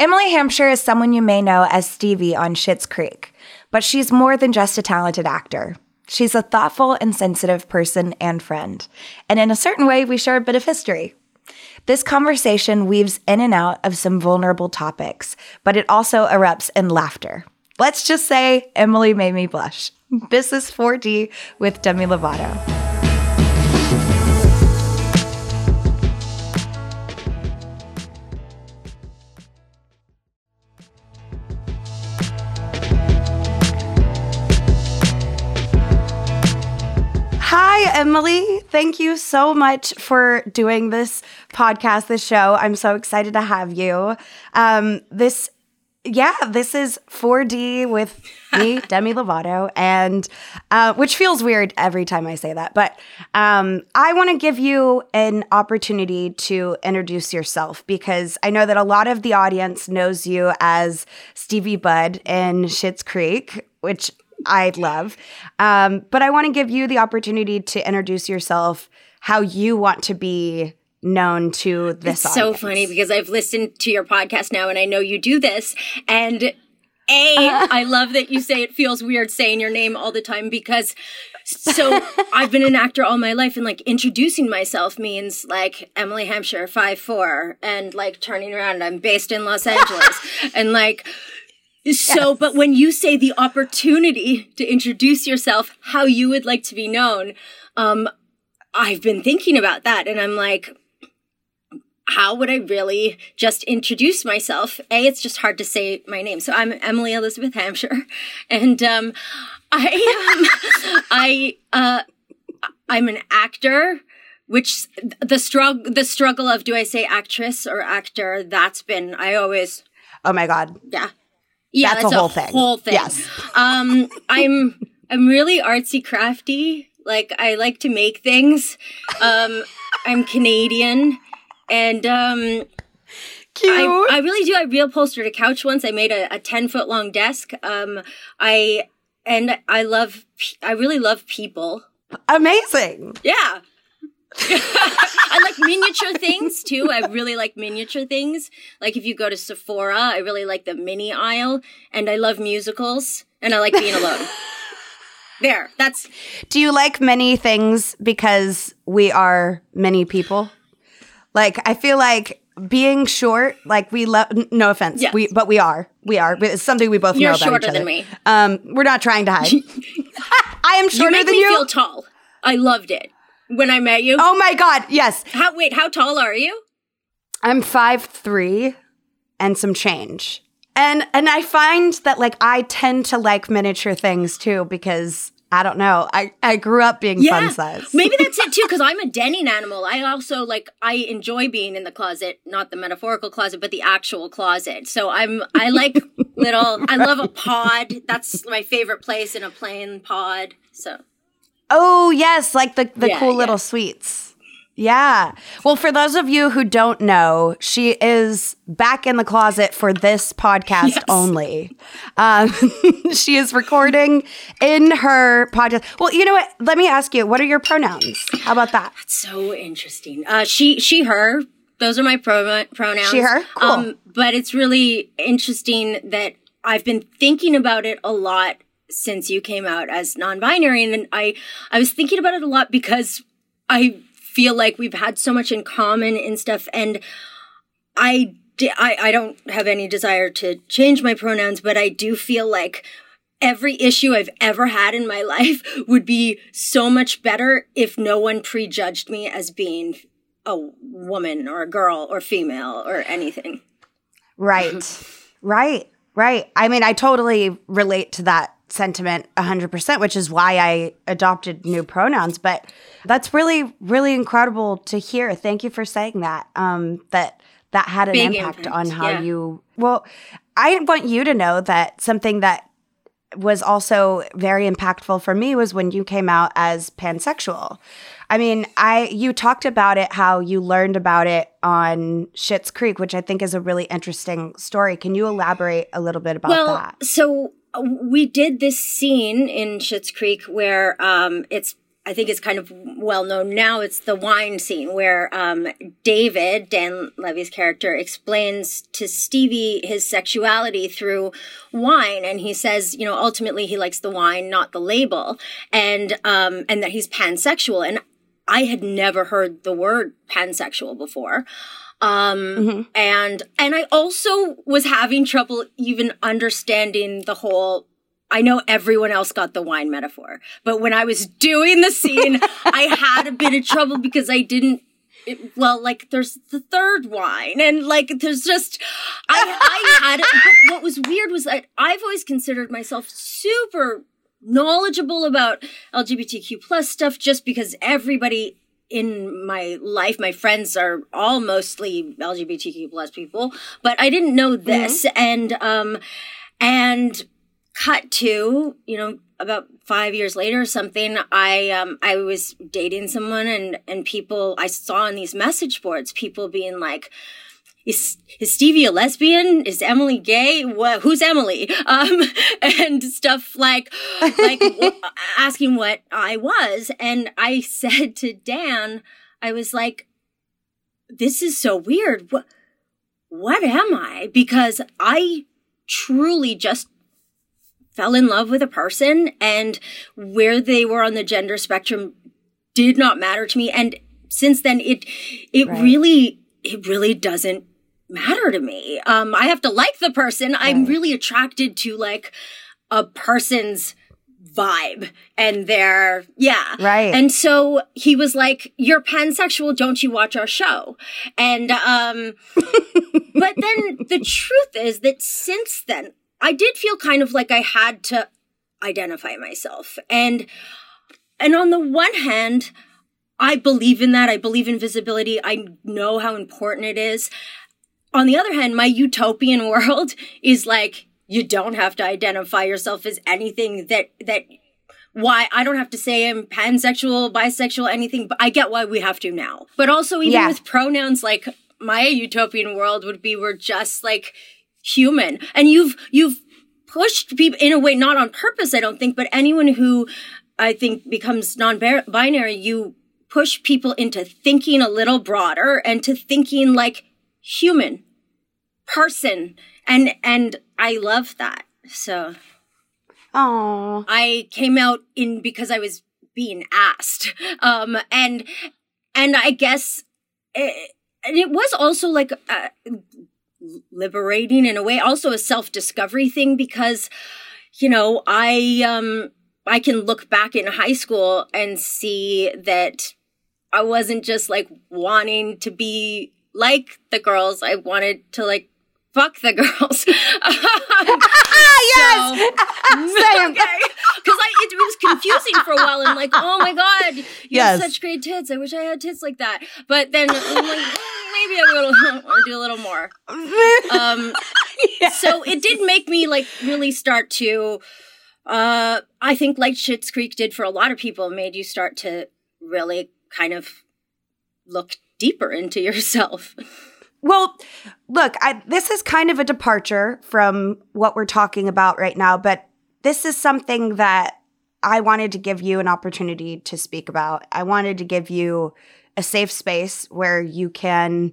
Emily Hampshire is someone you may know as Stevie on Schitt's Creek, but she's more than just a talented actor. She's a thoughtful and sensitive person and friend. And in a certain way, we share a bit of history. This conversation weaves in and out of some vulnerable topics, but it also erupts in laughter. Let's just say Emily made me blush. This is 4D with Demi Lovato. Emily. Thank you so much for doing this podcast, this show. I'm so excited to have you. Um, this, yeah, this is 4D with me, Demi Lovato, and uh, which feels weird every time I say that. But um, I want to give you an opportunity to introduce yourself because I know that a lot of the audience knows you as Stevie Budd in Schitt's Creek, which I love. Um, but I want to give you the opportunity to introduce yourself, how you want to be known to this. It's audience. so funny because I've listened to your podcast now, and I know you do this, and a, I love that you say it feels weird saying your name all the time because so I've been an actor all my life and like introducing myself means like Emily Hampshire, five four, and like turning around, I'm based in Los Angeles. and like so, yes. but when you say the opportunity to introduce yourself, how you would like to be known, um, I've been thinking about that and I'm like, how would I really just introduce myself? A, it's just hard to say my name. So I'm Emily Elizabeth Hampshire and, um, I, I, uh, I'm an actor which the struggle the struggle of do I say actress or actor that's been I always Oh my god. Yeah. Yeah, that's, that's a whole thing. Whole thing. Yes. Um, I'm I'm really artsy crafty. Like I like to make things. Um, I'm Canadian, and um, I, I really do. I real upholstered a couch once. I made a, a ten foot long desk. Um, I and I love. I really love people. Amazing. Yeah. I like miniature things too. I really like miniature things. Like if you go to Sephora, I really like the mini aisle and I love musicals and I like being alone. there, that's. Do you like many things because we are many people? Like, I feel like being short, like we love. No offense, yes. we but we are, we are. It's something we both You're know about shorter each other. than me. Um, we're not trying to hide. I am shorter you make than me you. Feel tall. I loved it when I met you? Oh my god, yes. How wait, how tall are you? I'm five three and some change. And and I find that like I tend to like miniature things too because I don't know. I, I grew up being yeah, fun size. maybe that's it too, because I'm a denning animal. I also like I enjoy being in the closet, not the metaphorical closet, but the actual closet. So I'm I like little I love a pod. That's my favorite place in a plane pod. So Oh, yes, like the, the yeah, cool yeah. little sweets. Yeah. Well, for those of you who don't know, she is back in the closet for this podcast yes. only. Um, she is recording in her podcast. Well, you know what? Let me ask you, what are your pronouns? How about that? That's so interesting. Uh, she, she, her. Those are my pro- pronouns. She, her. Cool. Um, but it's really interesting that I've been thinking about it a lot since you came out as non-binary and then I I was thinking about it a lot because I feel like we've had so much in common and stuff and I I, I don't have any desire to change my pronouns, but I do feel like every issue I've ever had in my life would be so much better if no one prejudged me as being a woman or a girl or female or anything. Right. right. Right. I mean, I totally relate to that sentiment 100%, which is why I adopted new pronouns. But that's really, really incredible to hear. Thank you for saying that. Um, that that had an Big impact, impact on how yeah. you. Well, I want you to know that something that was also very impactful for me was when you came out as pansexual. I mean, I you talked about it how you learned about it on Schitt's Creek, which I think is a really interesting story. Can you elaborate a little bit about well, that? So we did this scene in Schitt's Creek where um, it's I think it's kind of well known now. It's the wine scene where um, David, Dan Levy's character, explains to Stevie his sexuality through wine, and he says, you know, ultimately he likes the wine, not the label, and um, and that he's pansexual. And I had never heard the word pansexual before. Um, mm-hmm. and, and I also was having trouble even understanding the whole I know everyone else got the wine metaphor, but when I was doing the scene, I had a bit of trouble because I didn't. It, well, like there's the third wine, and like there's just I I had. But what was weird was that I've always considered myself super knowledgeable about LGBTQ plus stuff, just because everybody in my life, my friends are all mostly LGBTQ plus people, but I didn't know this, mm-hmm. and um, and cut to, you know, about five years later or something, I um I was dating someone and and people I saw on these message boards, people being like, is, is Stevie a lesbian? Is Emily gay? What, who's Emily? Um, and stuff like, like asking what I was. And I said to Dan, I was like, this is so weird. What, what am I? Because I truly just fell in love with a person and where they were on the gender spectrum did not matter to me. And since then, it, it right. really, it really doesn't matter to me. Um, I have to like the person. Right. I'm really attracted to like a person's vibe and their yeah right and so he was like you're pansexual don't you watch our show and um but then the truth is that since then I did feel kind of like I had to identify myself. And and on the one hand, I believe in that. I believe in visibility. I know how important it is. On the other hand, my utopian world is like you don't have to identify yourself as anything that that why I don't have to say I'm pansexual, bisexual, anything, but I get why we have to now. But also even yeah. with pronouns like my utopian world would be we're just like human. And you've, you've pushed people in a way, not on purpose, I don't think, but anyone who I think becomes non-binary, you push people into thinking a little broader and to thinking like human person. And, and I love that. So. Oh. I came out in because I was being asked. Um, and, and I guess, it, and it was also like, uh, liberating in a way, also a self discovery thing because, you know, I, um, I can look back in high school and see that I wasn't just like wanting to be like the girls. I wanted to like fuck the girls. yes, same. Because I it, it, was confusing for a while. and like, oh my god, you yes. have such great tits. I wish I had tits like that. But then I'm like, mm, maybe I will do a little more. Um, yes. so it did make me like really start to. Uh, I think like Schitt's Creek did for a lot of people, made you start to really kind of look deeper into yourself. Well, look, I, this is kind of a departure from what we're talking about right now, but this is something that I wanted to give you an opportunity to speak about. I wanted to give you a safe space where you can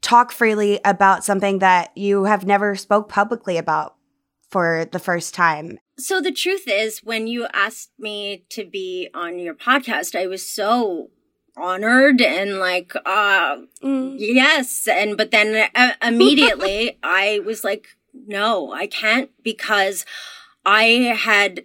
talk freely about something that you have never spoke publicly about for the first time. So the truth is when you asked me to be on your podcast, I was so honored and like uh mm. yes and but then uh, immediately i was like no i can't because i had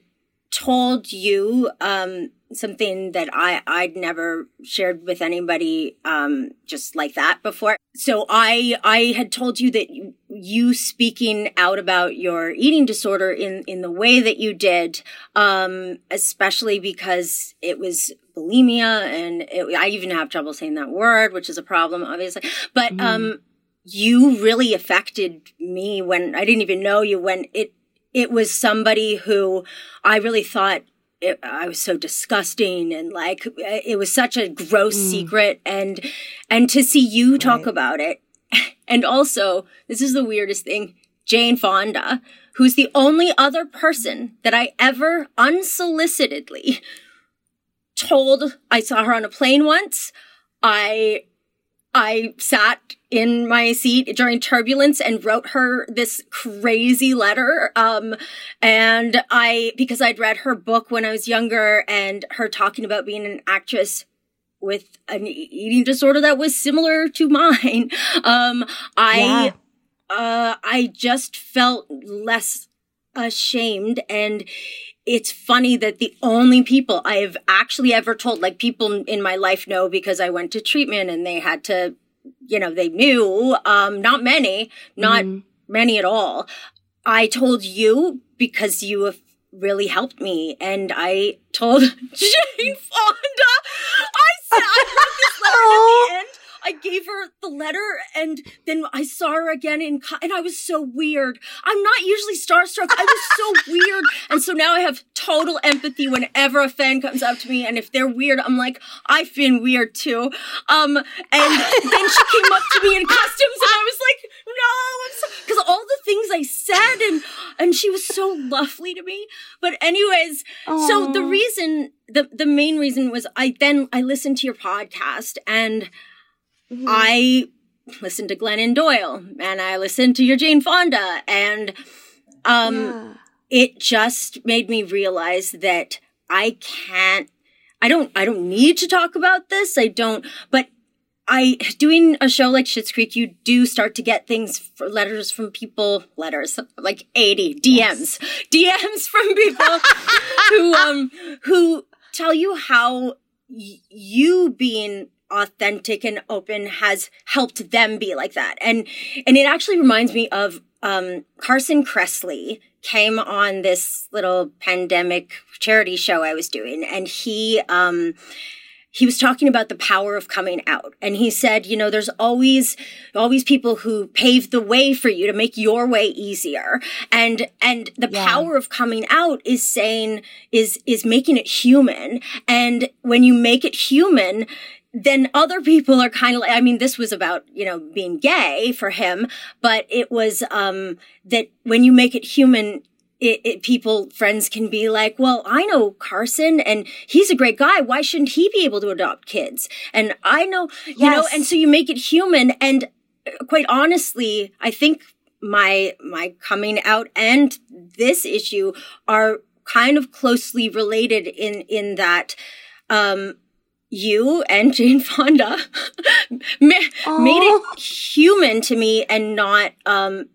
told you um something that I I'd never shared with anybody um just like that before. So I I had told you that you, speaking out about your eating disorder in in the way that you did um especially because it was bulimia and it, I even have trouble saying that word which is a problem obviously. But mm. um you really affected me when I didn't even know you when it it was somebody who I really thought it, I was so disgusting and like it was such a gross mm. secret and and to see you talk right. about it and also this is the weirdest thing Jane Fonda who's the only other person that I ever unsolicitedly told I saw her on a plane once. I I sat in my seat during turbulence and wrote her this crazy letter. Um, and I, because I'd read her book when I was younger and her talking about being an actress with an eating disorder that was similar to mine. Um, I, yeah. uh, I just felt less ashamed and it's funny that the only people I've actually ever told, like people in my life know because I went to treatment and they had to, you know, they knew, um, not many, not mm. many at all. I told you because you have really helped me. And I told Jane Fonda, I said, I wrote this letter at the end I gave her the letter and then I saw her again in, and I was so weird. I'm not usually starstruck. I was so weird. And so now I have total empathy whenever a fan comes up to me. And if they're weird, I'm like, I've been weird too. Um, and then she came up to me in customs and I was like, no, because all the things I said and, and she was so lovely to me. But anyways, Aww. so the reason, the, the main reason was I then, I listened to your podcast and Mm-hmm. I listened to Glennon Doyle and I listened to your Jane Fonda and um yeah. it just made me realize that I can't I don't I don't need to talk about this. I don't but I doing a show like Schitt's Creek, you do start to get things for letters from people, letters like 80 DMs, yes. DMs from people who um who tell you how y- you being authentic and open has helped them be like that. And, and it actually reminds me of, um, Carson Kressley came on this little pandemic charity show I was doing and he, um, he was talking about the power of coming out. And he said, you know, there's always, always people who pave the way for you to make your way easier. And, and the yeah. power of coming out is saying, is, is making it human. And when you make it human, then other people are kind of like, I mean, this was about, you know, being gay for him, but it was, um, that when you make it human, it, it, people, friends can be like, well, I know Carson and he's a great guy. Why shouldn't he be able to adopt kids? And I know, you yes. know, and so you make it human. And quite honestly, I think my, my coming out and this issue are kind of closely related in, in that, um, you and Jane Fonda made it human to me and not, um,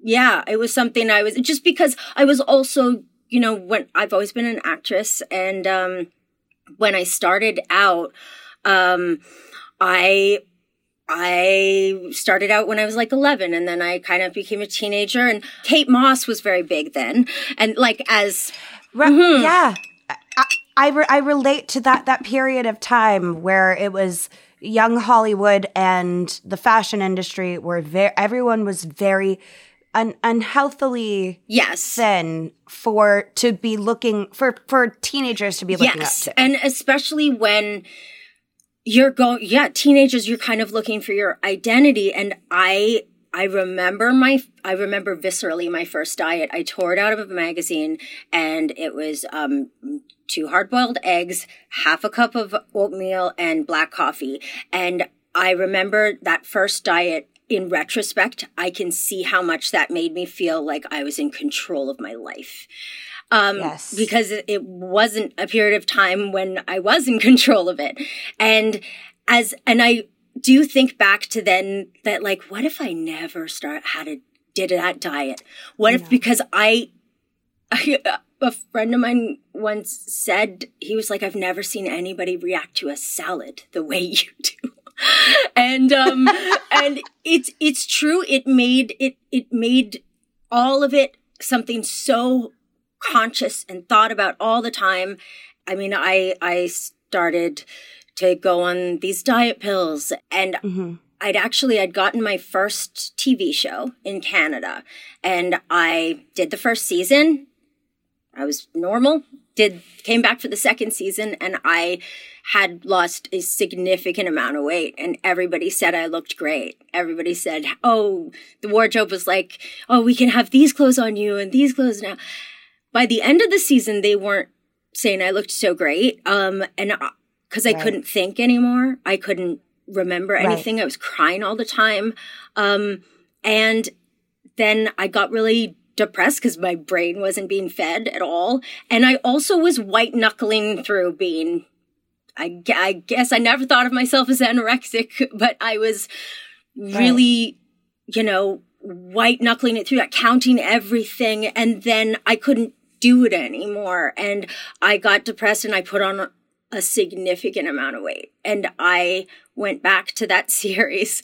yeah, it was something I was just because I was also, you know, when I've always been an actress and, um, when I started out, um, I, I started out when I was like 11 and then I kind of became a teenager and Kate Moss was very big then. And like as, mm-hmm. yeah. I, I, re- I relate to that that period of time where it was young Hollywood and the fashion industry were very everyone was very un- unhealthily yes thin for to be looking for for teenagers to be looking yes. up to. And especially when you're going yeah, teenagers you're kind of looking for your identity and I I remember my, I remember viscerally my first diet. I tore it out of a magazine and it was, um, two hard boiled eggs, half a cup of oatmeal and black coffee. And I remember that first diet in retrospect, I can see how much that made me feel like I was in control of my life. Um, yes. because it wasn't a period of time when I was in control of it. And as, and I, do think back to then that like, what if I never start had a did that diet? What if because I, I a friend of mine once said he was like, I've never seen anybody react to a salad the way you do. and um and it's it's true it made it it made all of it something so conscious and thought about all the time i mean i i started to go on these diet pills. And mm-hmm. I'd actually, I'd gotten my first TV show in Canada and I did the first season. I was normal, did, came back for the second season and I had lost a significant amount of weight and everybody said I looked great. Everybody said, Oh, the wardrobe was like, Oh, we can have these clothes on you and these clothes now. By the end of the season, they weren't saying I looked so great. Um, and because I, right. couldn't think anymore, I couldn't remember anything. Right. I was crying all the time. Um, and then I got really depressed because my brain wasn't being fed at all. And I also was white knuckling through being, I, I, guess I never thought of myself as anorexic, but I was really, right. you know, white knuckling it through that, counting everything. And then I couldn't do it anymore. And I got depressed and I put on a significant amount of weight. And I went back to that series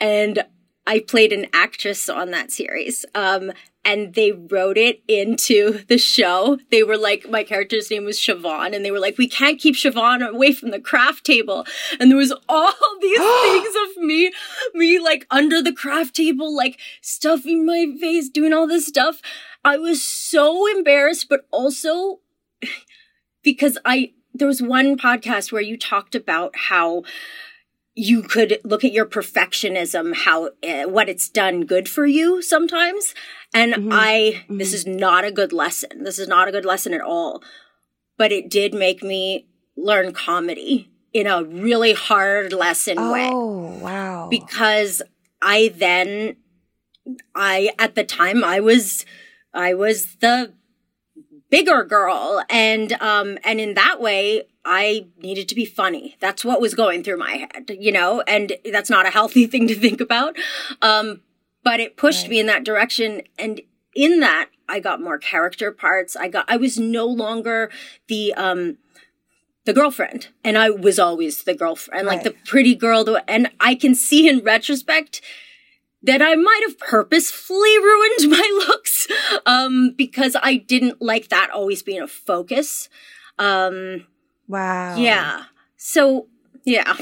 and I played an actress on that series. Um, and they wrote it into the show. They were like, my character's name was Siobhan, and they were like, we can't keep Siobhan away from the craft table. And there was all these things of me, me like under the craft table, like stuffing my face, doing all this stuff. I was so embarrassed, but also because I, there was one podcast where you talked about how you could look at your perfectionism, how uh, what it's done good for you sometimes. And mm-hmm. I, mm-hmm. this is not a good lesson. This is not a good lesson at all. But it did make me learn comedy in a really hard lesson oh, way. Oh, wow. Because I then, I, at the time, I was, I was the bigger girl. And, um, and in that way, I needed to be funny. That's what was going through my head, you know, and that's not a healthy thing to think about. Um, but it pushed right. me in that direction. And in that, I got more character parts. I got, I was no longer the, um, the girlfriend and I was always the girlfriend, right. like the pretty girl. And I can see in retrospect, that I might have purposefully ruined my looks um, because I didn't like that always being a focus. Um, wow. Yeah. So, yeah.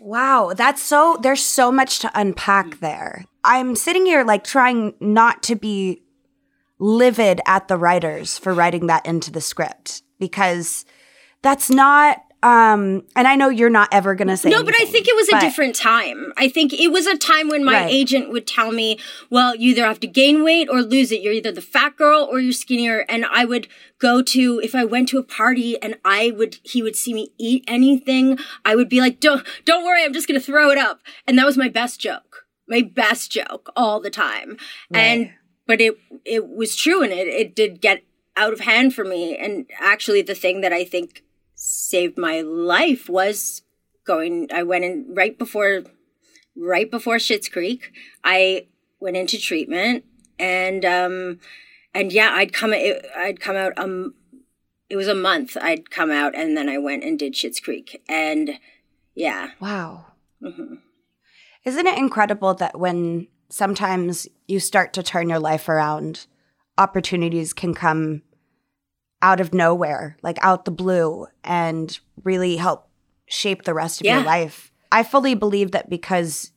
wow. That's so, there's so much to unpack there. I'm sitting here like trying not to be livid at the writers for writing that into the script because that's not um, and I know you're not ever to say no, anything, but I think it was a different time. I think it was a time when my right. agent would tell me, "Well, you either have to gain weight or lose it. You're either the fat girl or you're skinnier." And I would go to if I went to a party and I would he would see me eat anything, I would be like, "Don't don't worry, I'm just to throw it up." And that was my best joke. My best joke all the time. Right. And but it it was true and it it did get out of hand for me and actually the thing that I think saved my life was going I went in right before right before Schitt's Creek. I went into treatment and um and yeah, I'd come I'd come out um it was a month I'd come out and then I went and did Schitt's Creek and yeah. Wow. Mm-hmm. Isn't it incredible that when sometimes you start to turn your life around, opportunities can come out of nowhere, like out the blue, and really help shape the rest of yeah. your life. I fully believe that because,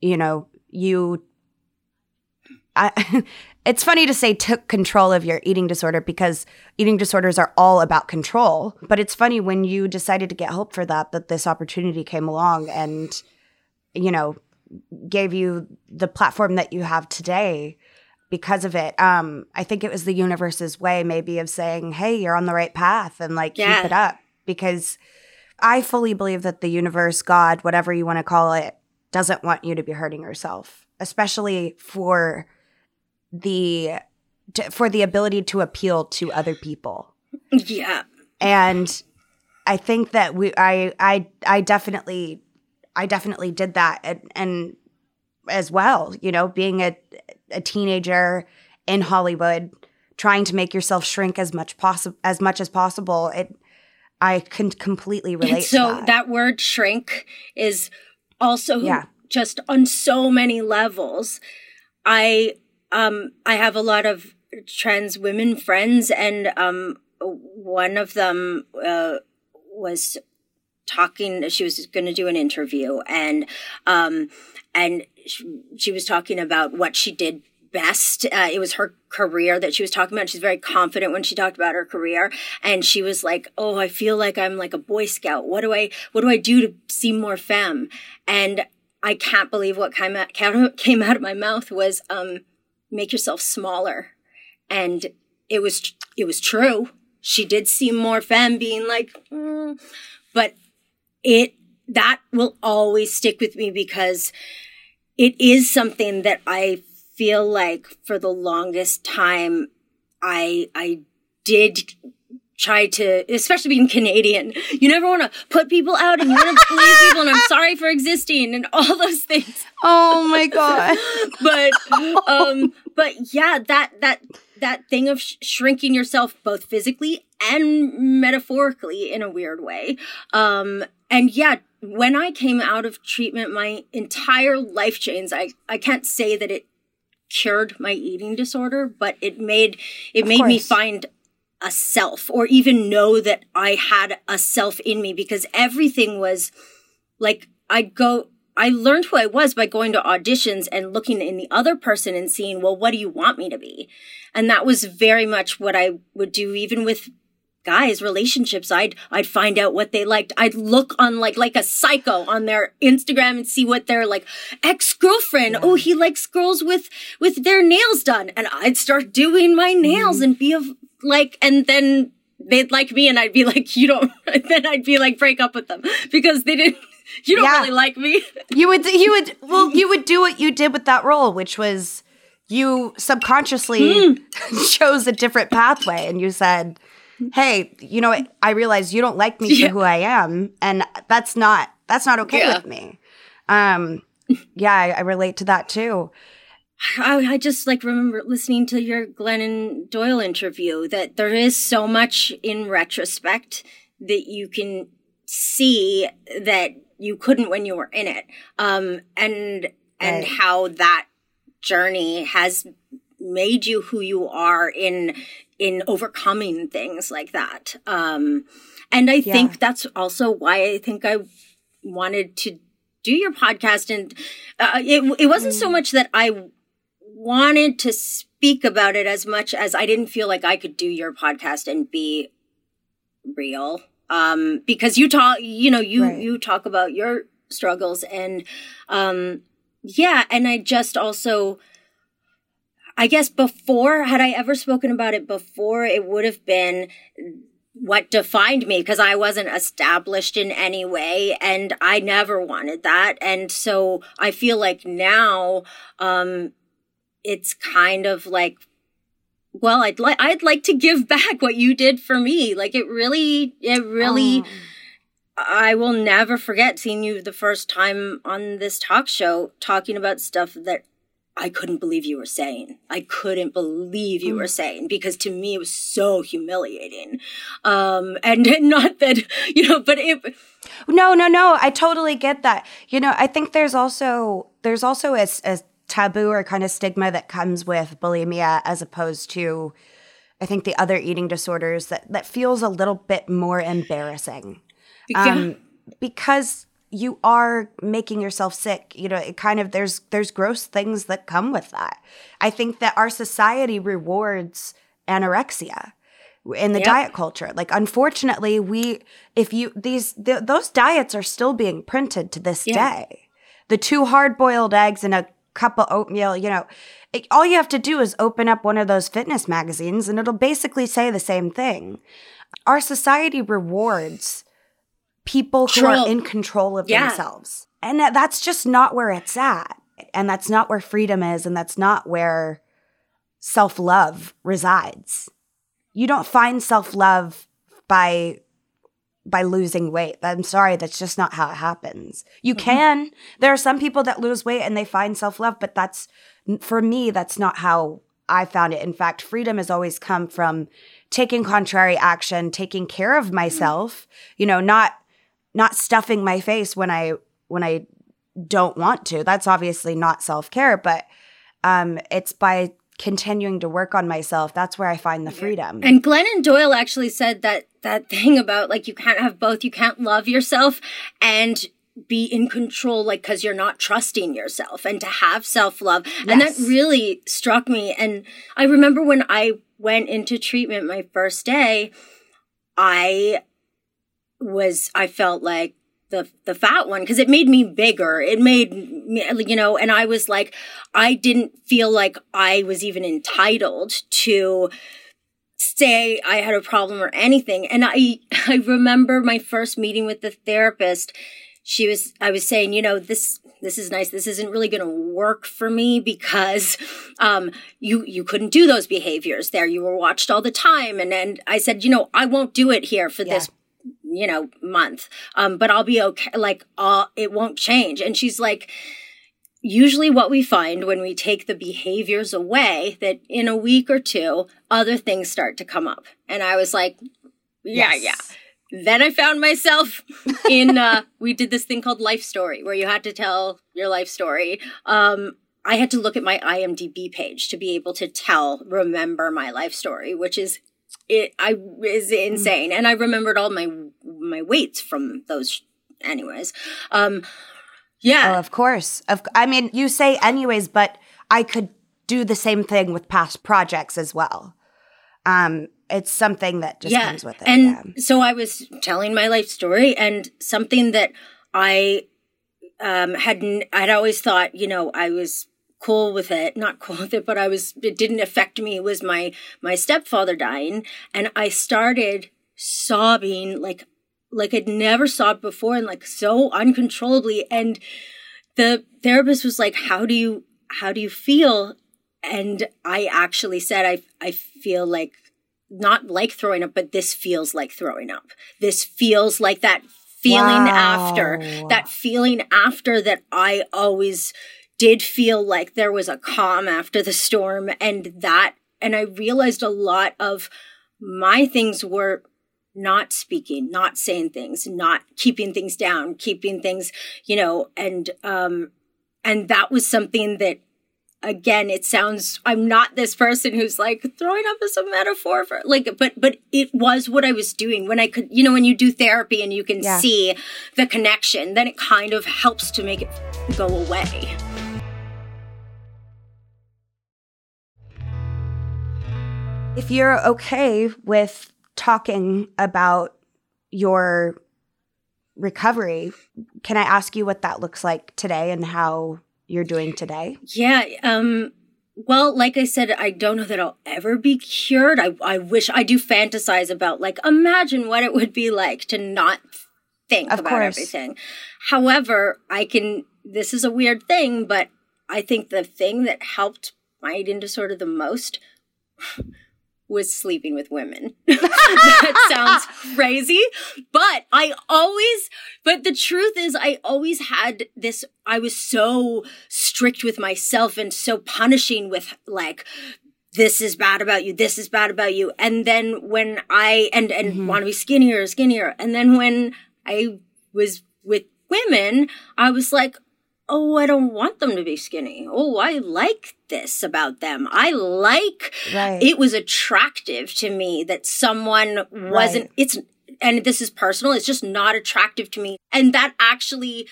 you know, you. I, it's funny to say took control of your eating disorder because eating disorders are all about control. But it's funny when you decided to get help for that, that this opportunity came along and, you know, gave you the platform that you have today because of it. Um, I think it was the universe's way, maybe, of saying, "Hey, you're on the right path," and like yeah. keep it up. Because I fully believe that the universe, God, whatever you want to call it, doesn't want you to be hurting yourself, especially for the to, for the ability to appeal to other people. Yeah, and I think that we, I, I, I definitely, I definitely did that, and, and as well. You know, being a a teenager in Hollywood trying to make yourself shrink as much possible as much as possible. It I can completely relate. so that. that. word shrink is also yeah. just on so many levels. I um I have a lot of trans women friends and um one of them uh, was talking she was going to do an interview and um and she, she was talking about what she did best. Uh, it was her career that she was talking about. She's very confident when she talked about her career. And she was like, Oh, I feel like I'm like a Boy Scout. What do I, what do I do to seem more femme? And I can't believe what came out, came out of my mouth was, um, make yourself smaller. And it was, it was true. she did seem more femme, being like, mm. but it that will always stick with me because it is something that I feel like for the longest time I I did try to, especially being Canadian, you never want to put people out and you want to please people and I'm sorry for existing and all those things. Oh my god. but um but yeah, that that that thing of sh- shrinking yourself both physically and metaphorically in a weird way. Um and yet when I came out of treatment, my entire life changed. I I can't say that it cured my eating disorder, but it made it of made course. me find a self or even know that I had a self in me because everything was like I'd go I learned who I was by going to auditions and looking in the other person and seeing, well, what do you want me to be? And that was very much what I would do even with guys relationships i'd i'd find out what they liked i'd look on like like a psycho on their instagram and see what their like ex-girlfriend yeah. oh he likes girls with with their nails done and i'd start doing my nails mm-hmm. and be of like, and then they'd like me and I'd be like, you don't, then I'd be like, break up with them because they didn't, you don't yeah. really like me. You would, you would, well, you would do what you did with that role, which was you subconsciously mm. chose a different pathway and you said, hey, you know, I realize you don't like me yeah. for who I am. And that's not, that's not okay yeah. with me. Um, yeah, I, I relate to that too. I, I just like remember listening to your Glennon Doyle interview that there is so much in retrospect that you can see that you couldn't when you were in it. Um, and, and right. how that journey has made you who you are in, in overcoming things like that. Um, and I yeah. think that's also why I think I wanted to do your podcast. And uh, it, it wasn't mm. so much that I wanted to speak about it as much as I didn't feel like I could do your podcast and be real. Um, because you talk, you know, you, right. you talk about your struggles and, um, yeah. And I just also, I guess before, had I ever spoken about it before, it would have been what defined me because I wasn't established in any way and I never wanted that. And so I feel like now, um, it's kind of like well i'd like i'd like to give back what you did for me like it really it really oh. i will never forget seeing you the first time on this talk show talking about stuff that I couldn't believe you were saying. I couldn't believe you were mm. saying because to me it was so humiliating. Um, and not that, you know, but it. No, no, no. I totally get that. You know, I think there's also, there's also a, a taboo or kind of stigma that comes with bulimia as opposed to I think the other eating disorders that that feels a little bit more embarrassing. Um, because you are making yourself sick. You know, it kind of there's there's gross things that come with that. I think that our society rewards anorexia in the yep. diet culture. Like unfortunately, we if you these th- those diets are still being printed to this yeah. day. The two hard-boiled eggs and a cup of oatmeal, you know, it, all you have to do is open up one of those fitness magazines and it'll basically say the same thing. Our society rewards people who are in control of yeah. themselves. And that's just not where it's at. And that's not where freedom is. And that's not where self love resides. You don't find self love by by losing weight. I'm sorry, that's just not how it happens. You mm-hmm. can. There are some people that lose weight and they find self love, but that's, for me, that's not how I found it. In fact, freedom has always come from taking contrary action, taking care of myself, you know, not, not stuffing my face when I, when I don't want to. That's obviously not self care, but, um, it's by continuing to work on myself that's where i find the freedom and glennon doyle actually said that that thing about like you can't have both you can't love yourself and be in control like because you're not trusting yourself and to have self-love yes. and that really struck me and i remember when i went into treatment my first day i was i felt like the the fat one because it made me bigger. It made me, you know, and I was like, I didn't feel like I was even entitled to say I had a problem or anything. And I, I remember my first meeting with the therapist. She was, I was saying, you know, this, this is nice. This isn't really going to work for me because, um, you, you couldn't do those behaviors there. You were watched all the time. And then I said, you know, I won't do it here for yeah. this you know month. Um but i'll be okay like uh it won't change. And she's like usually what we find when we take the behaviors away that in a week or two other things start to come up. And i was like yeah yes. yeah. Then i found myself in uh we did this thing called life story where you had to tell your life story. Um i had to look at my imdb page to be able to tell remember my life story which is it i is insane. And i remembered all my my weights from those anyways um yeah. Oh, of course. Of I mean, you say anyways, but I could do the same thing with past projects as well. Um, it's something that just yeah. comes with it. And yeah. so I was telling my life story and something that I um had I'd always thought, you know, I was cool with it, not cool with it, but I was it didn't affect me it was my my stepfather dying and I started sobbing like like I'd never sobbed before and like so uncontrollably. And the therapist was like, how do you, how do you feel? And I actually said, I, I feel like not like throwing up, but this feels like throwing up. This feels like that feeling wow. after that feeling after that I always did feel like there was a calm after the storm and that, and I realized a lot of my things were not speaking, not saying things, not keeping things down, keeping things, you know, and, um, and that was something that, again, it sounds, I'm not this person who's like throwing up as a metaphor for like, but, but it was what I was doing when I could, you know, when you do therapy and you can yeah. see the connection, then it kind of helps to make it go away. If you're okay with talking about your recovery, can I ask you what that looks like today and how you're doing today? Yeah. Um, well, like I said, I don't know that I'll ever be cured. I, I wish I do fantasize about like, imagine what it would be like to not think of about course. everything. However, I can, this is a weird thing, but I think the thing that helped my eating disorder the most was sleeping with women. that sounds crazy, but I always, but the truth is I always had this, I was so strict with myself and so punishing with like, this is bad about you, this is bad about you. And then when I, and, and mm-hmm. want to be skinnier, skinnier. And then when I was with women, I was like, oh, I don't want them to be skinny. Oh, I like this about them. I like right. it was attractive to me that someone wasn't, right. it's, and this is personal, it's just not attractive to me. And that actually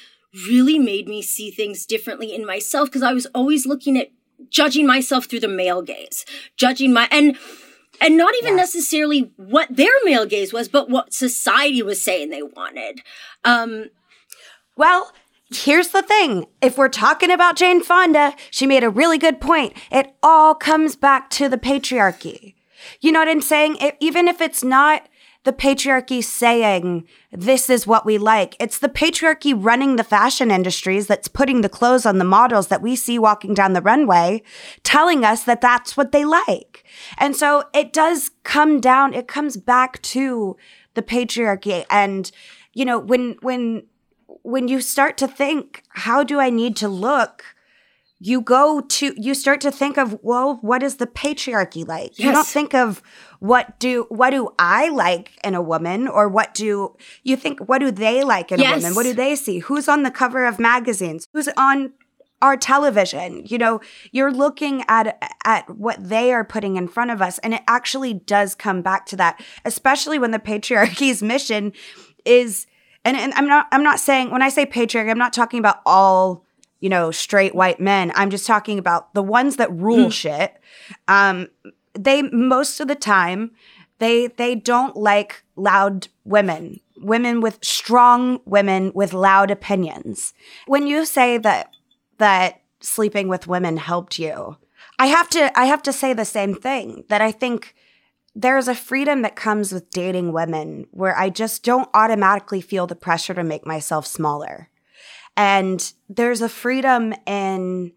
really made me see things differently in myself because I was always looking at judging myself through the male gaze, judging my, and, and not even yeah. necessarily what their male gaze was, but what society was saying they wanted. Um, well, Here's the thing. If we're talking about Jane Fonda, she made a really good point. It all comes back to the patriarchy. You know what I'm saying? It, even if it's not the patriarchy saying this is what we like, it's the patriarchy running the fashion industries that's putting the clothes on the models that we see walking down the runway, telling us that that's what they like. And so it does come down, it comes back to the patriarchy. And, you know, when, when, when you start to think, how do I need to look? You go to, you start to think of, well, what is the patriarchy like? Yes. You don't think of what do, what do I like in a woman or what do you think, what do they like in yes. a woman? What do they see? Who's on the cover of magazines? Who's on our television you know you're looking at at what they are putting in front of us and it actually does come back to that especially when the patriarchy's mission is and, and I'm not I'm not saying when I say patriarchy, I'm not talking about all you know straight white men. I'm just talking about the ones that rule hmm. shit. Um, they most of the time they they don't like loud women, women with strong women with loud opinions. When you say that that sleeping with women helped you, I have to I have to say the same thing that I think there's a freedom that comes with dating women where I just don't automatically feel the pressure to make myself smaller. And there's a freedom in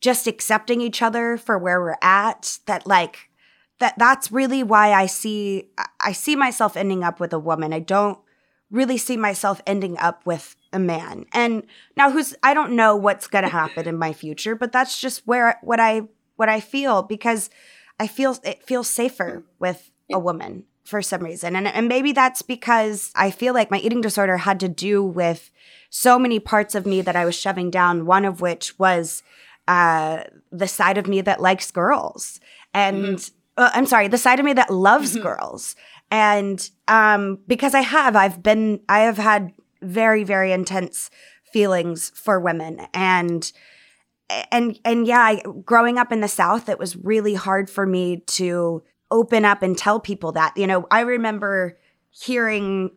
just accepting each other for where we're at that like that that's really why I see I see myself ending up with a woman. I don't really see myself ending up with a man. And now who's I don't know what's going to happen in my future, but that's just where what I what I feel because I feel it feels safer with a woman for some reason. And and maybe that's because I feel like my eating disorder had to do with so many parts of me that I was shoving down, one of which was uh, the side of me that likes girls. And mm-hmm. uh, I'm sorry, the side of me that loves mm-hmm. girls. And um, because I have, I've been, I have had very, very intense feelings for women. And and and yeah, I, growing up in the South, it was really hard for me to open up and tell people that. You know, I remember hearing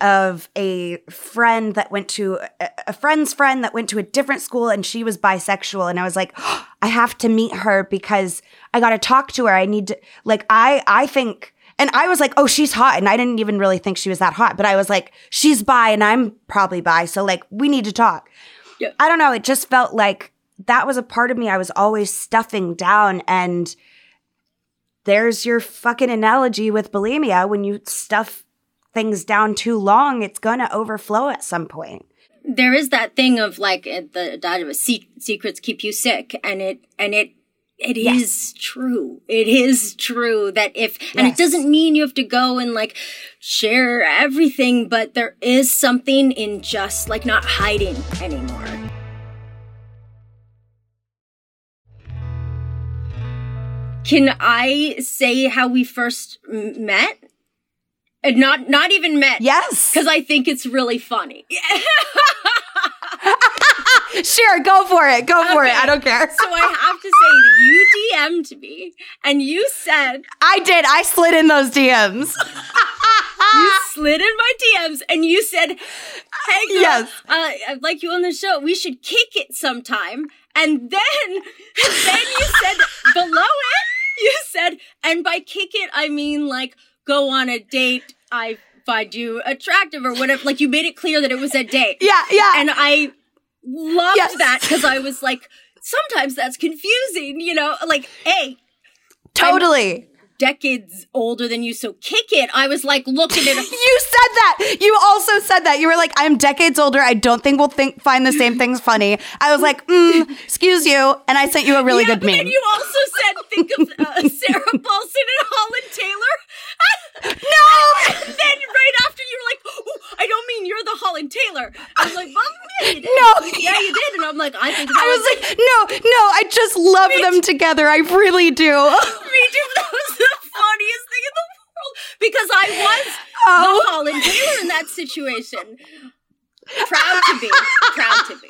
of a friend that went to a friend's friend that went to a different school and she was bisexual and I was like oh, I have to meet her because I got to talk to her I need to like I I think and I was like oh she's hot and I didn't even really think she was that hot but I was like she's bi and I'm probably bi so like we need to talk yeah. I don't know it just felt like that was a part of me I was always stuffing down and there's your fucking analogy with bulimia when you stuff things down too long, it's going to overflow at some point. There is that thing of like eh, the diet of secrets keep you sick, and it and it it yes. is true. It is true that if, yes. and it doesn't mean you have to go and like share everything, but there is something in just like not hiding anymore. Can I say how we first met? And not not even met. Yes. Because I think it's really funny. sure, go for it. Go okay. for it. I don't care. so I have to say that you DM'd me and you said I did. I slid in those DMs. you slid in my DMs and you said, Hey girl, yes. uh, I'd like you on the show. We should kick it sometime. And then then you said below it, you said, and by kick it I mean like go on a date I find you attractive or whatever. Like you made it clear that it was a date. Yeah, yeah. And I loved yes. that because I was like, sometimes that's confusing, you know? Like, hey. Totally. I'm decades older than you, so kick it. I was like looking at it. You said that. You also said that. You were like, I'm decades older. I don't think we'll think find the same things funny. I was like, mm, excuse you. And I sent you a really yeah, good meme. And you also said, think of uh, Sarah Paulson and Holland Taylor. no! And then right after you were like, I don't mean you're the Holland Taylor. I was like, well, yeah, no. Yeah, you did. And I'm like, I think I was like, no, no, I just love them too. together. I really do. me too. That was the funniest thing in the world because I was oh. the Holland Taylor in that situation. Proud to be. Proud to be.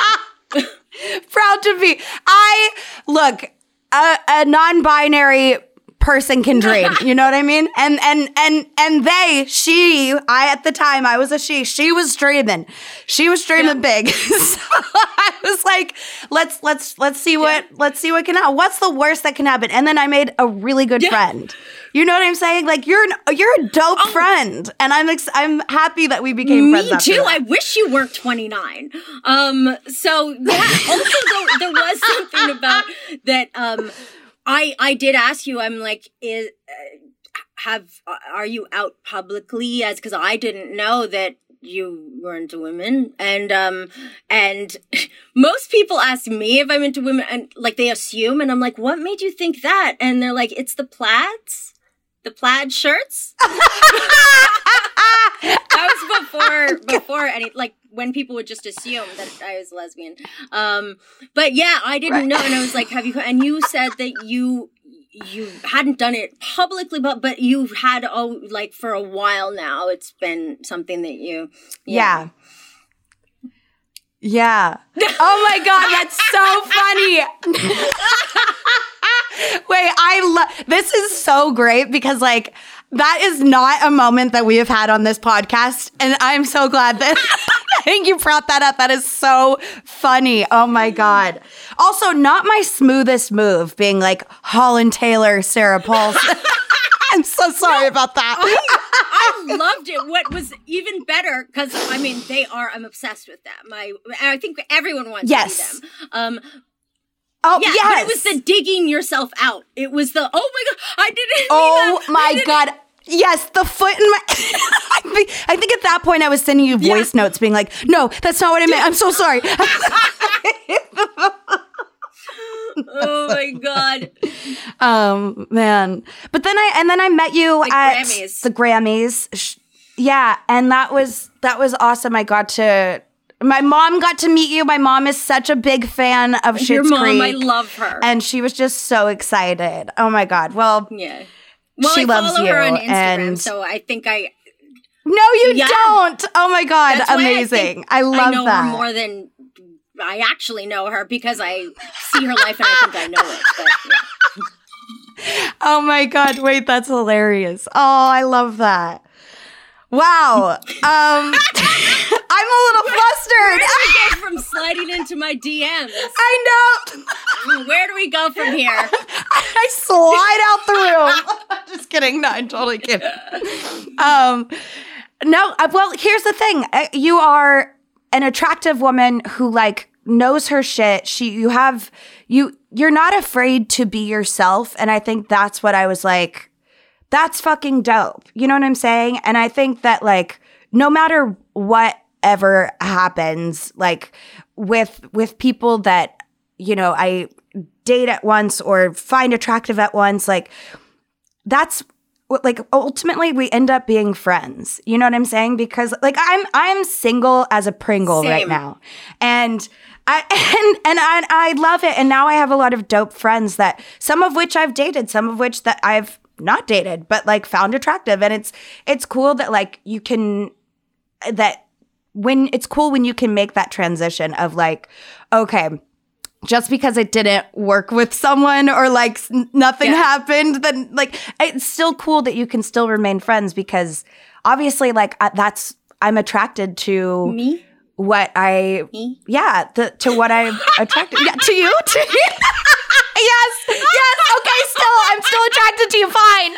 Proud to be. I look a, a non-binary person can dream. you know what I mean? And and and and they, she, I at the time I was a she. She was dreaming. She was dreaming yeah. big. so I was like, let's let's let's see what yeah. let's see what can happen. What's the worst that can happen? And then I made a really good yeah. friend. You know what I'm saying? Like you're an, you're a dope oh. friend, and I'm ex- I'm happy that we became me friends. Me too. I wish you weren't 29. Um. So yeah. Also, there, there was something about that. Um I I did ask you. I'm like, is uh, have are you out publicly? As because I didn't know that you were into women and um and most people ask me if I'm into women and like they assume and I'm like what made you think that? And they're like it's the plaids. The plaid shirts. That was before before any like when people would just assume that I was lesbian. Um, but yeah, I didn't right. know, and I was like, "Have you?" And you said that you you hadn't done it publicly, but but you've had oh like for a while now. It's been something that you yeah. Yeah. Oh my god, that's so funny. Wait, I love this is so great because like that is not a moment that we have had on this podcast. And I'm so glad that I think you brought that up. That is so funny. Oh my God. Also, not my smoothest move being like Holland Taylor, Sarah Paulson. I'm so sorry about that. I, I loved it. What was even better, because I mean, they are, I'm obsessed with them. I, I think everyone wants Yes. to see them. Um, oh yeah, yes. but it was the digging yourself out. It was the, oh my God, I didn't mean Oh that. My didn't- god. Yes, the foot in my I think I think at that point I was sending you voice notes being like, "No, that's not what I meant. I'm so sorry." Oh my God. um man. But then I and then I met you The at Grammys. the Grammys. Yeah, and that was that was awesome. I got to my mom got to meet you. My mom is such a big fan of Schitt's Your mom, Creek. I love her. and she was just so excited. Oh my god. Well, yeah. Well, She I loves follow her you, on Instagram, and- so I think I no you Yeah. don't. Oh my god, That's why I amazing. I, love that. I know that. her more than I actually know her because I see her life and I think I know it. But yeah. Oh my god, wait, that's hilarious. Oh, I love that. Wow. Um I'm a little flustered. I get from sliding into my DMs. I know. Where do we go from here? I slide out the room. Just kidding. No, I'm totally kidding. Um no, uh, well, here's the thing. Uh, You are an attractive woman who like knows her shit. She you have you you're not afraid to be yourself and I think that's what I was like that's fucking dope. You know what I'm saying? And I think that like no matter whatever happens like with with people that you know I date at once or find attractive at once like that's like ultimately we end up being friends. You know what I'm saying? Because like I'm I'm single as a Pringle right now. And I and and I I love it. And now I have a lot of dope friends that some of which I've dated, some of which that I've not dated, but like found attractive. And it's it's cool that like you can that when it's cool when you can make that transition of like, okay, just because it didn't work with someone or like nothing Yeah. happened, then like it's still cool that you can still remain friends because obviously, like I, that's I'm attracted to Me? what I Me? yeah the, to what I'm attracted yeah to you to you. yes yes okay still I'm still attracted to you fine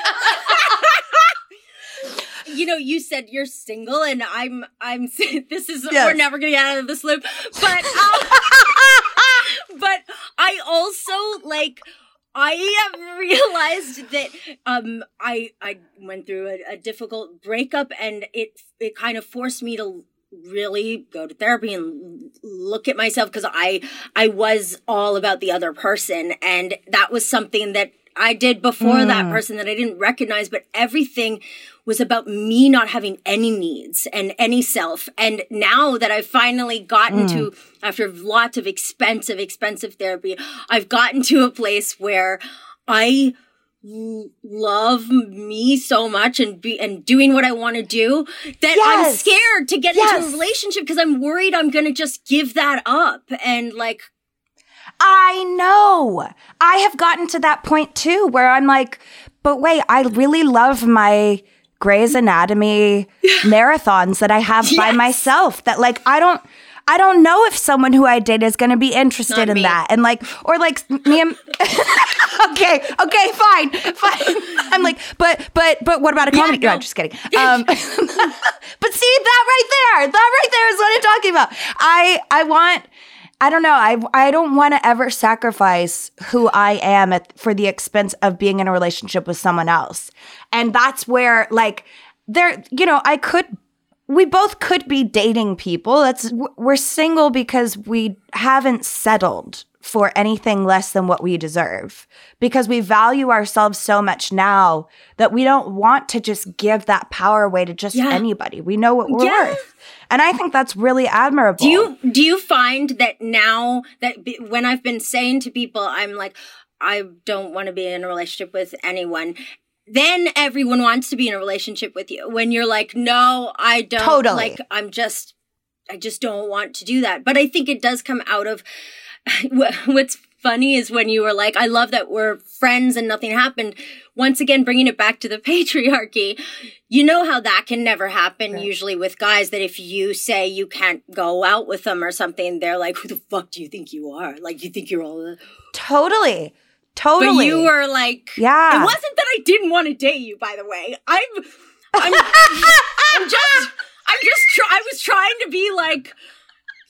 You know, you said you're single, and I'm, I'm. This is Yes. we're never gonna get out of this loop, but, um, but I also like. I have realized that um, I I went through a, a difficult breakup, and it it kind of forced me to really go to therapy and look at myself because I I was all about the other person, and that was something that I did before that person that I didn't recognize, but everything was about me not having any needs and any self. And now that I've finally gotten to, mm. after lots of expensive, expensive therapy, I've gotten to a place where I love me so much and be and doing what I want to do that I'm scared to get into a relationship because I'm worried I'm going to just give that up and like I know. I have gotten to that point too where I'm like, but wait, I really love my Grey's Anatomy marathons that I have by myself. That like I don't I don't know if someone who I date is going to be interested Not in me. that. And like or like me and Okay, okay, fine. Fine. I'm like, but but but what about a comedy? no. No, I'm just kidding. Um but see that right there. That right there is what I'm talking about. I I want I don't know. I I don't want to ever sacrifice who I am at, for the expense of being in a relationship with someone else. And that's where like there you know, I could we both could be dating people. That's we're single because we haven't settled for anything less than what we deserve because we value ourselves so much now that we don't want to just give that power away to just Yeah. anybody. We know what we're Yeah. worth. And I think that's really admirable. Do you do you find that now that be, when I've been saying to people, I'm like, I don't want to be in a relationship with anyone. Then everyone wants to be in a relationship with you. When you're like, no, I don't. Totally. Like, I'm just, I just don't want to do that. But I think it does come out of what's funny is when you were like, I love that we're friends and nothing happened. Once again, bringing it back to the patriarchy, you know how that can never happen usually with guys that if you say you can't go out with them or something, they're like, who the fuck do you think you are? Like, you think you're all the. Totally. Totally. But you were like, Yeah. It wasn't that I didn't want to date you, by the way. I'm, I'm, I'm just, I'm just, try- I was trying to be like,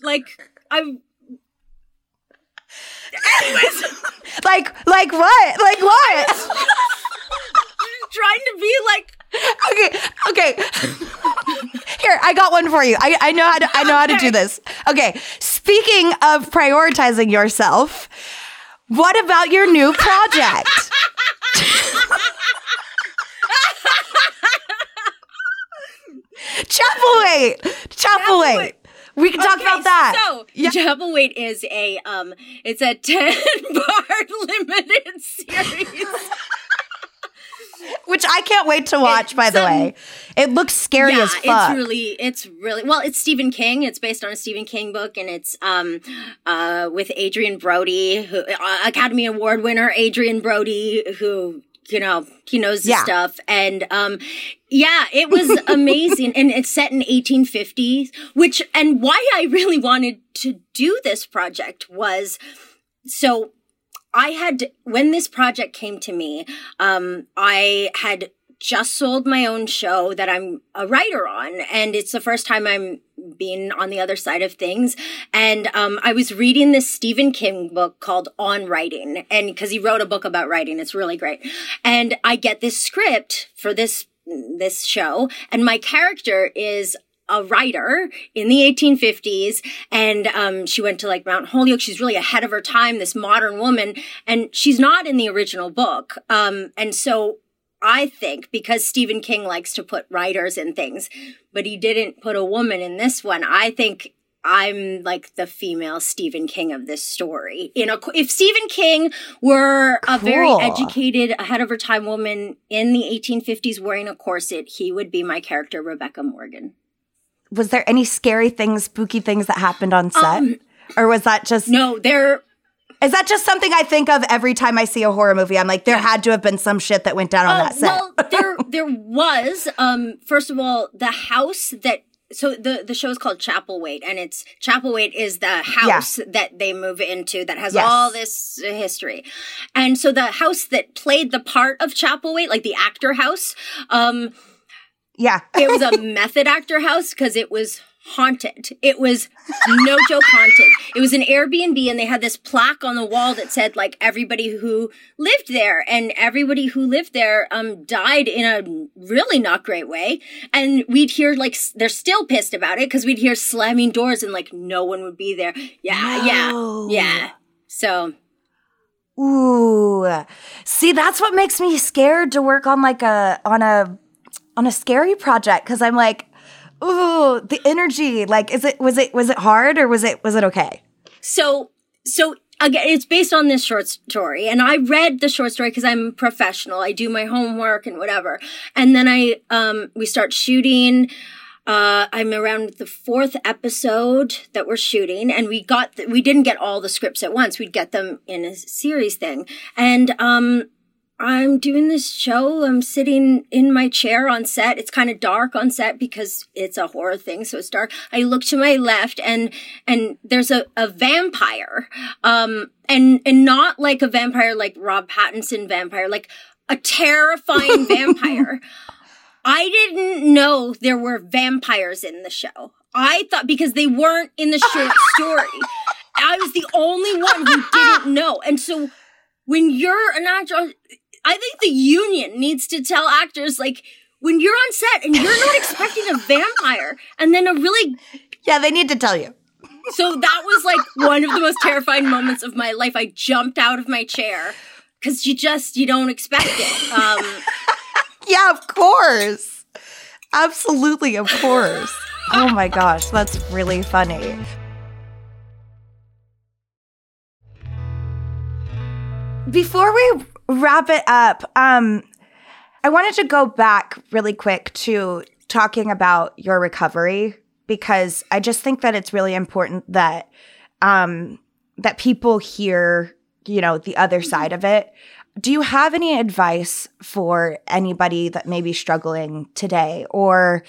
like, I'm, anyways, Like, like what? Like what? I'm just trying to be like, okay, okay. Here, I got one for you. I, I know how to I know how to do this. Okay. Speaking of prioritizing yourself, what about your new project? Chapelwaite. Chapelwaite. We can talk Okay, about that. So, Yeah. Chapelwaite is a um, it's a ten part limited series. Which I can't wait to watch, by the um, way. It looks scary yeah, as fuck. it's really, it's really well. It's Stephen King. It's based on a Stephen King book, and it's um, uh, with Adrien Brody, who uh, Academy Award winner Adrien Brody, who you know he knows Yeah. stuff, and um, yeah, it was amazing, and it's set in 1850s. Which and why I really wanted to do this project was so I had when this project came to me, um, I had just sold my own show that I'm a writer on, and it's the first time I'm being on the other side of things. And um, I was reading this Stephen King book called On Writing, and because he wrote a book about writing, it's really great. And I get this script for this this show, and my character is a writer in the 1850s and um, she went to like mount holyoke she's really ahead of her time this modern woman and she's not in the original book um, and so i think because stephen king likes to put writers in things but he didn't put a woman in this one i think I'm like the female Stephen King of this story. You know, if Stephen King were a very educated, ahead of her time woman in the 1850s wearing a corset, he would be my character, Rebecca Morgan. Was there any scary things, spooky things that happened on set? Um, or was that just No, there. Is that just something I think of every time I see a horror movie? I'm like, there had to have been some shit that went down on Uh, that set. well, there there was. Um, first of all, the house that. So the the show is called Chapelwaite, and it's Chapelwaite is the house that they move into that has Yes. all this history, and so the house that played the part of Chapelwaite, like the actor house, um, yeah. it was a method actor house because it was haunted. It was no joke haunted. It was an Airbnb and they had this plaque on the wall that said like everybody who lived there and everybody who lived there um died in a really not great way. And we'd hear like s- they're still pissed about it because we'd hear slamming doors and like no one would be there. Yeah, No. yeah, yeah. So Ooh. See, that's what makes me scared to work on like a on a on a scary project cuz I'm like, ooh, the energy. Like is it was it was it hard or was it was it okay? So, so again, it's based on this short story, and I read the short story because I'm professional. I do my homework and whatever, and then I um we start shooting. Uh, I'm around the fourth episode that we're shooting, and we got th- we didn't get all the scripts at once. We'd get them in a series thing, and um, I'm doing this show. I'm sitting in my chair on set. It's kind of dark on set because it's a horror thing, so it's dark. I look to my left and and there's a, a vampire. Um and and not like a vampire like Rob Pattinson vampire, like a terrifying vampire. I didn't know there were vampires in the show. I thought because they weren't in the short story. I was the only one who didn't know. And so when you're an actor, I think the union needs to tell actors like when you're on set and you're not expecting a vampire and then a really Yeah, they need to tell you. so that was like one of the most terrifying moments of my life. I jumped out of my chair because you just you don't expect it. Um, Yeah, of course. Absolutely, of course. oh my gosh, that's really funny. Before we wrap it up, um, I wanted to go back really quick to talking about your recovery because I just think that it's really important that um, that people hear, you know, the other side of it. Do you have any advice for anybody that may be struggling today or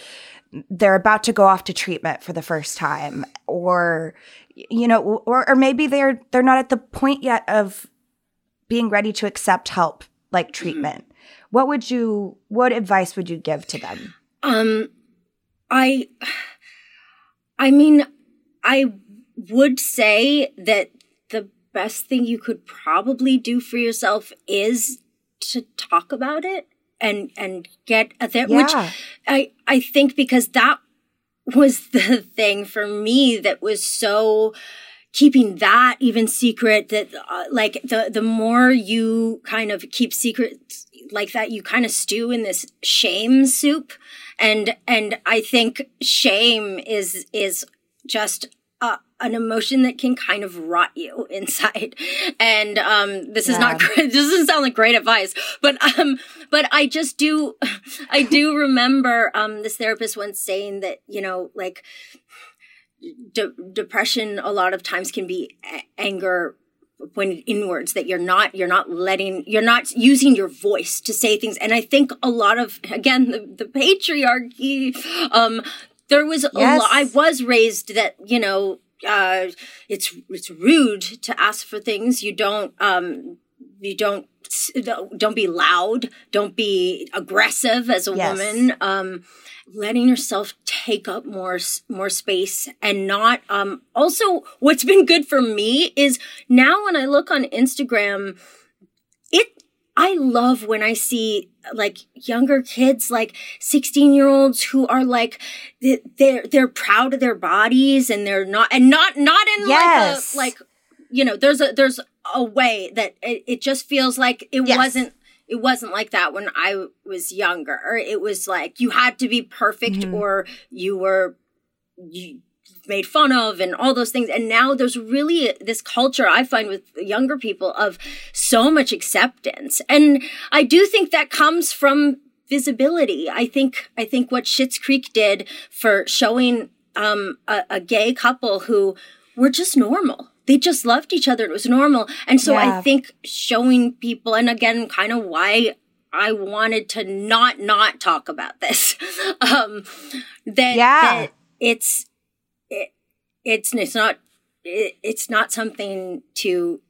they're about to go off to treatment for the first time or you know or, or maybe they're they're not at the point yet of being ready to accept help like treatment what would you what advice would you give to them? Um I I mean I would say that the best thing you could probably do for yourself is to talk about it and and get a there yeah. which I I think because that was the thing for me that was so keeping that even secret that uh, like the the more you kind of keep secrets like that you kind of stew in this shame soup and and i think shame is is just an emotion that can kind of rot you inside. And um, this is yeah. not great. This doesn't sound like great advice, but um, but I just do, I do remember um, this therapist once saying that you know, like de- depression a lot of times can be a- anger when inwards that you're not you're not letting you're not using your voice to say things and i think a lot of again the, the patriarchy um there was yes. a lot i was raised that you know uh, it's it's rude to ask for things. You don't um, you don't don't be loud. Don't be aggressive as a yes. woman. Um, letting yourself take up more more space and not um also what's been good for me is now when i look on instagram it I love when I see like younger kids, like 16 year olds who are like, they're, they're proud of their bodies and they're not, and not, not in yes. like a, like, you know, there's a, there's a way that it, it just feels like it yes. wasn't, it wasn't like that when I was younger. It was like you had to be perfect mm-hmm. or you were, you, made fun of and all those things. And now there's really this culture I find with younger people of so much acceptance. And I do think that comes from visibility. I think, I think what Schitt's Creek did for showing, um, a, a gay couple who were just normal they just loved each other. It was normal. And so yeah. I think showing people, and again, kind of why I wanted to not, not talk about this, um, that, yeah. that it's, it, it's it's not it, it's not something to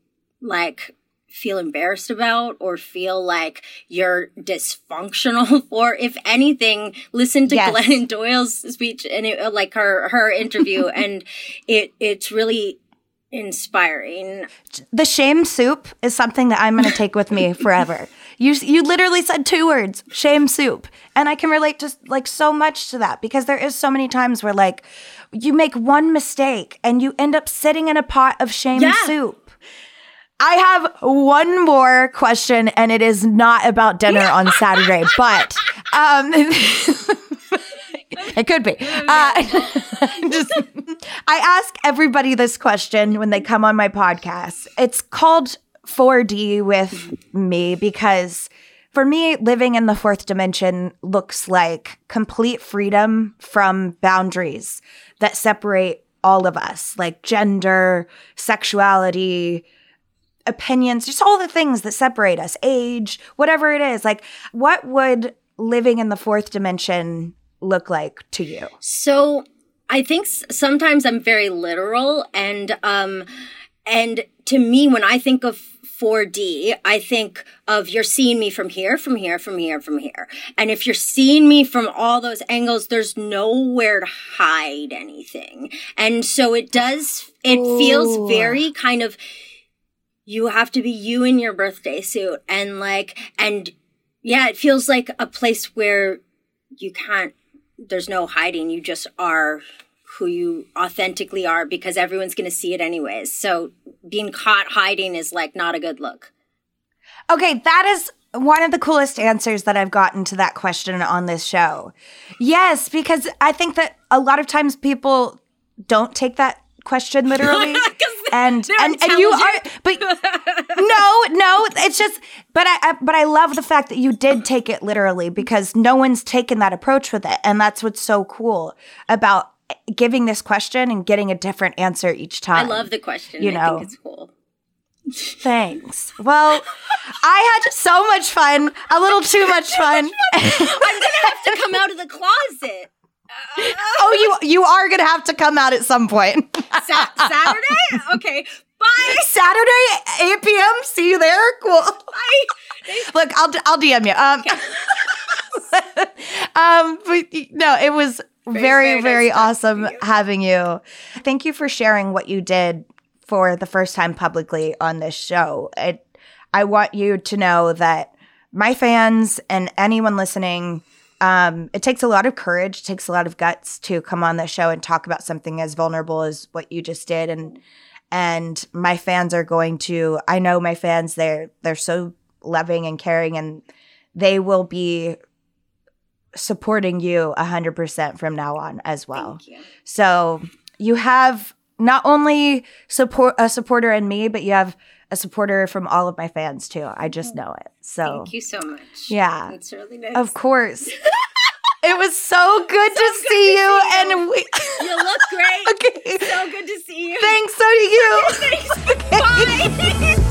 like feel embarrassed about or feel like you're dysfunctional for. If anything, listen to yes. Glennon Doyle's speech and it, like her her interview, and it it's really inspiring. The shame soup is something that I'm going to take with me forever. You you literally said two words, shame soup. And I can relate to like so much to that because there is so many times where like you make one mistake and you end up sitting in a pot of shame yeah. soup. I have one more question and it is not about dinner on Saturday, but um it could be. Uh, just, I ask everybody this question when they come on my podcast. It's called 4D with me because for me, living in the fourth dimension looks like complete freedom from boundaries that separate all of us, like gender, sexuality, opinions, just all the things that separate us, age, whatever it is. Like, what would living in the fourth dimension look like to you? So, I think sometimes I'm very literal and um and to me when I think of 4D, I think of you're seeing me from here, from here, from here, from here. And if you're seeing me from all those angles, there's nowhere to hide anything. And so it does, it Ooh. feels very kind of, you have to be you in your birthday suit. And like, and yeah, it feels like a place where you can't, there's no hiding. You just are who you authentically are because everyone's going to see it anyways. So being caught hiding is like not a good look. Okay, that is one of the coolest answers that I've gotten to that question on this show. Yes, because I think that a lot of times people don't take that question literally. And and, and you are but no no it's just but I, I, but i love the fact that you did take it literally because no one's taken that approach with it and that's what's so cool about giving this question and getting a different answer each time. I love the question. You know, it's cool. Thanks. Well, I had so much fun. A little too much fun. I'm gonna have to come out of the closet. oh, you you are gonna have to come out at some point. Sa- Saturday? Okay. Bye. Saturday, 8 p.m. See you there. Cool. Bye. Look, I'll I'll DM you. Um, um, but no, it was very very very, nice awesome you. having you. Thank you for sharing what you did for the first time publicly on this show. It, I want you to know that my fans and anyone listening. Um, it takes a lot of courage, takes a lot of guts to come on the show and talk about something as vulnerable as what you just did. And and my fans are going to. I know my fans. They're they're so loving and caring, and they will be supporting you 100% from now on as well. You. So you have not only support a supporter in me, but you have a supporter from all of my fans too. I just know it. So Thank you so much. Yeah. That's really nice. of course. it was so good to good see to you see you. and we You look great. Okay. So good to see you. Thanks so do you. Thanks. Bye.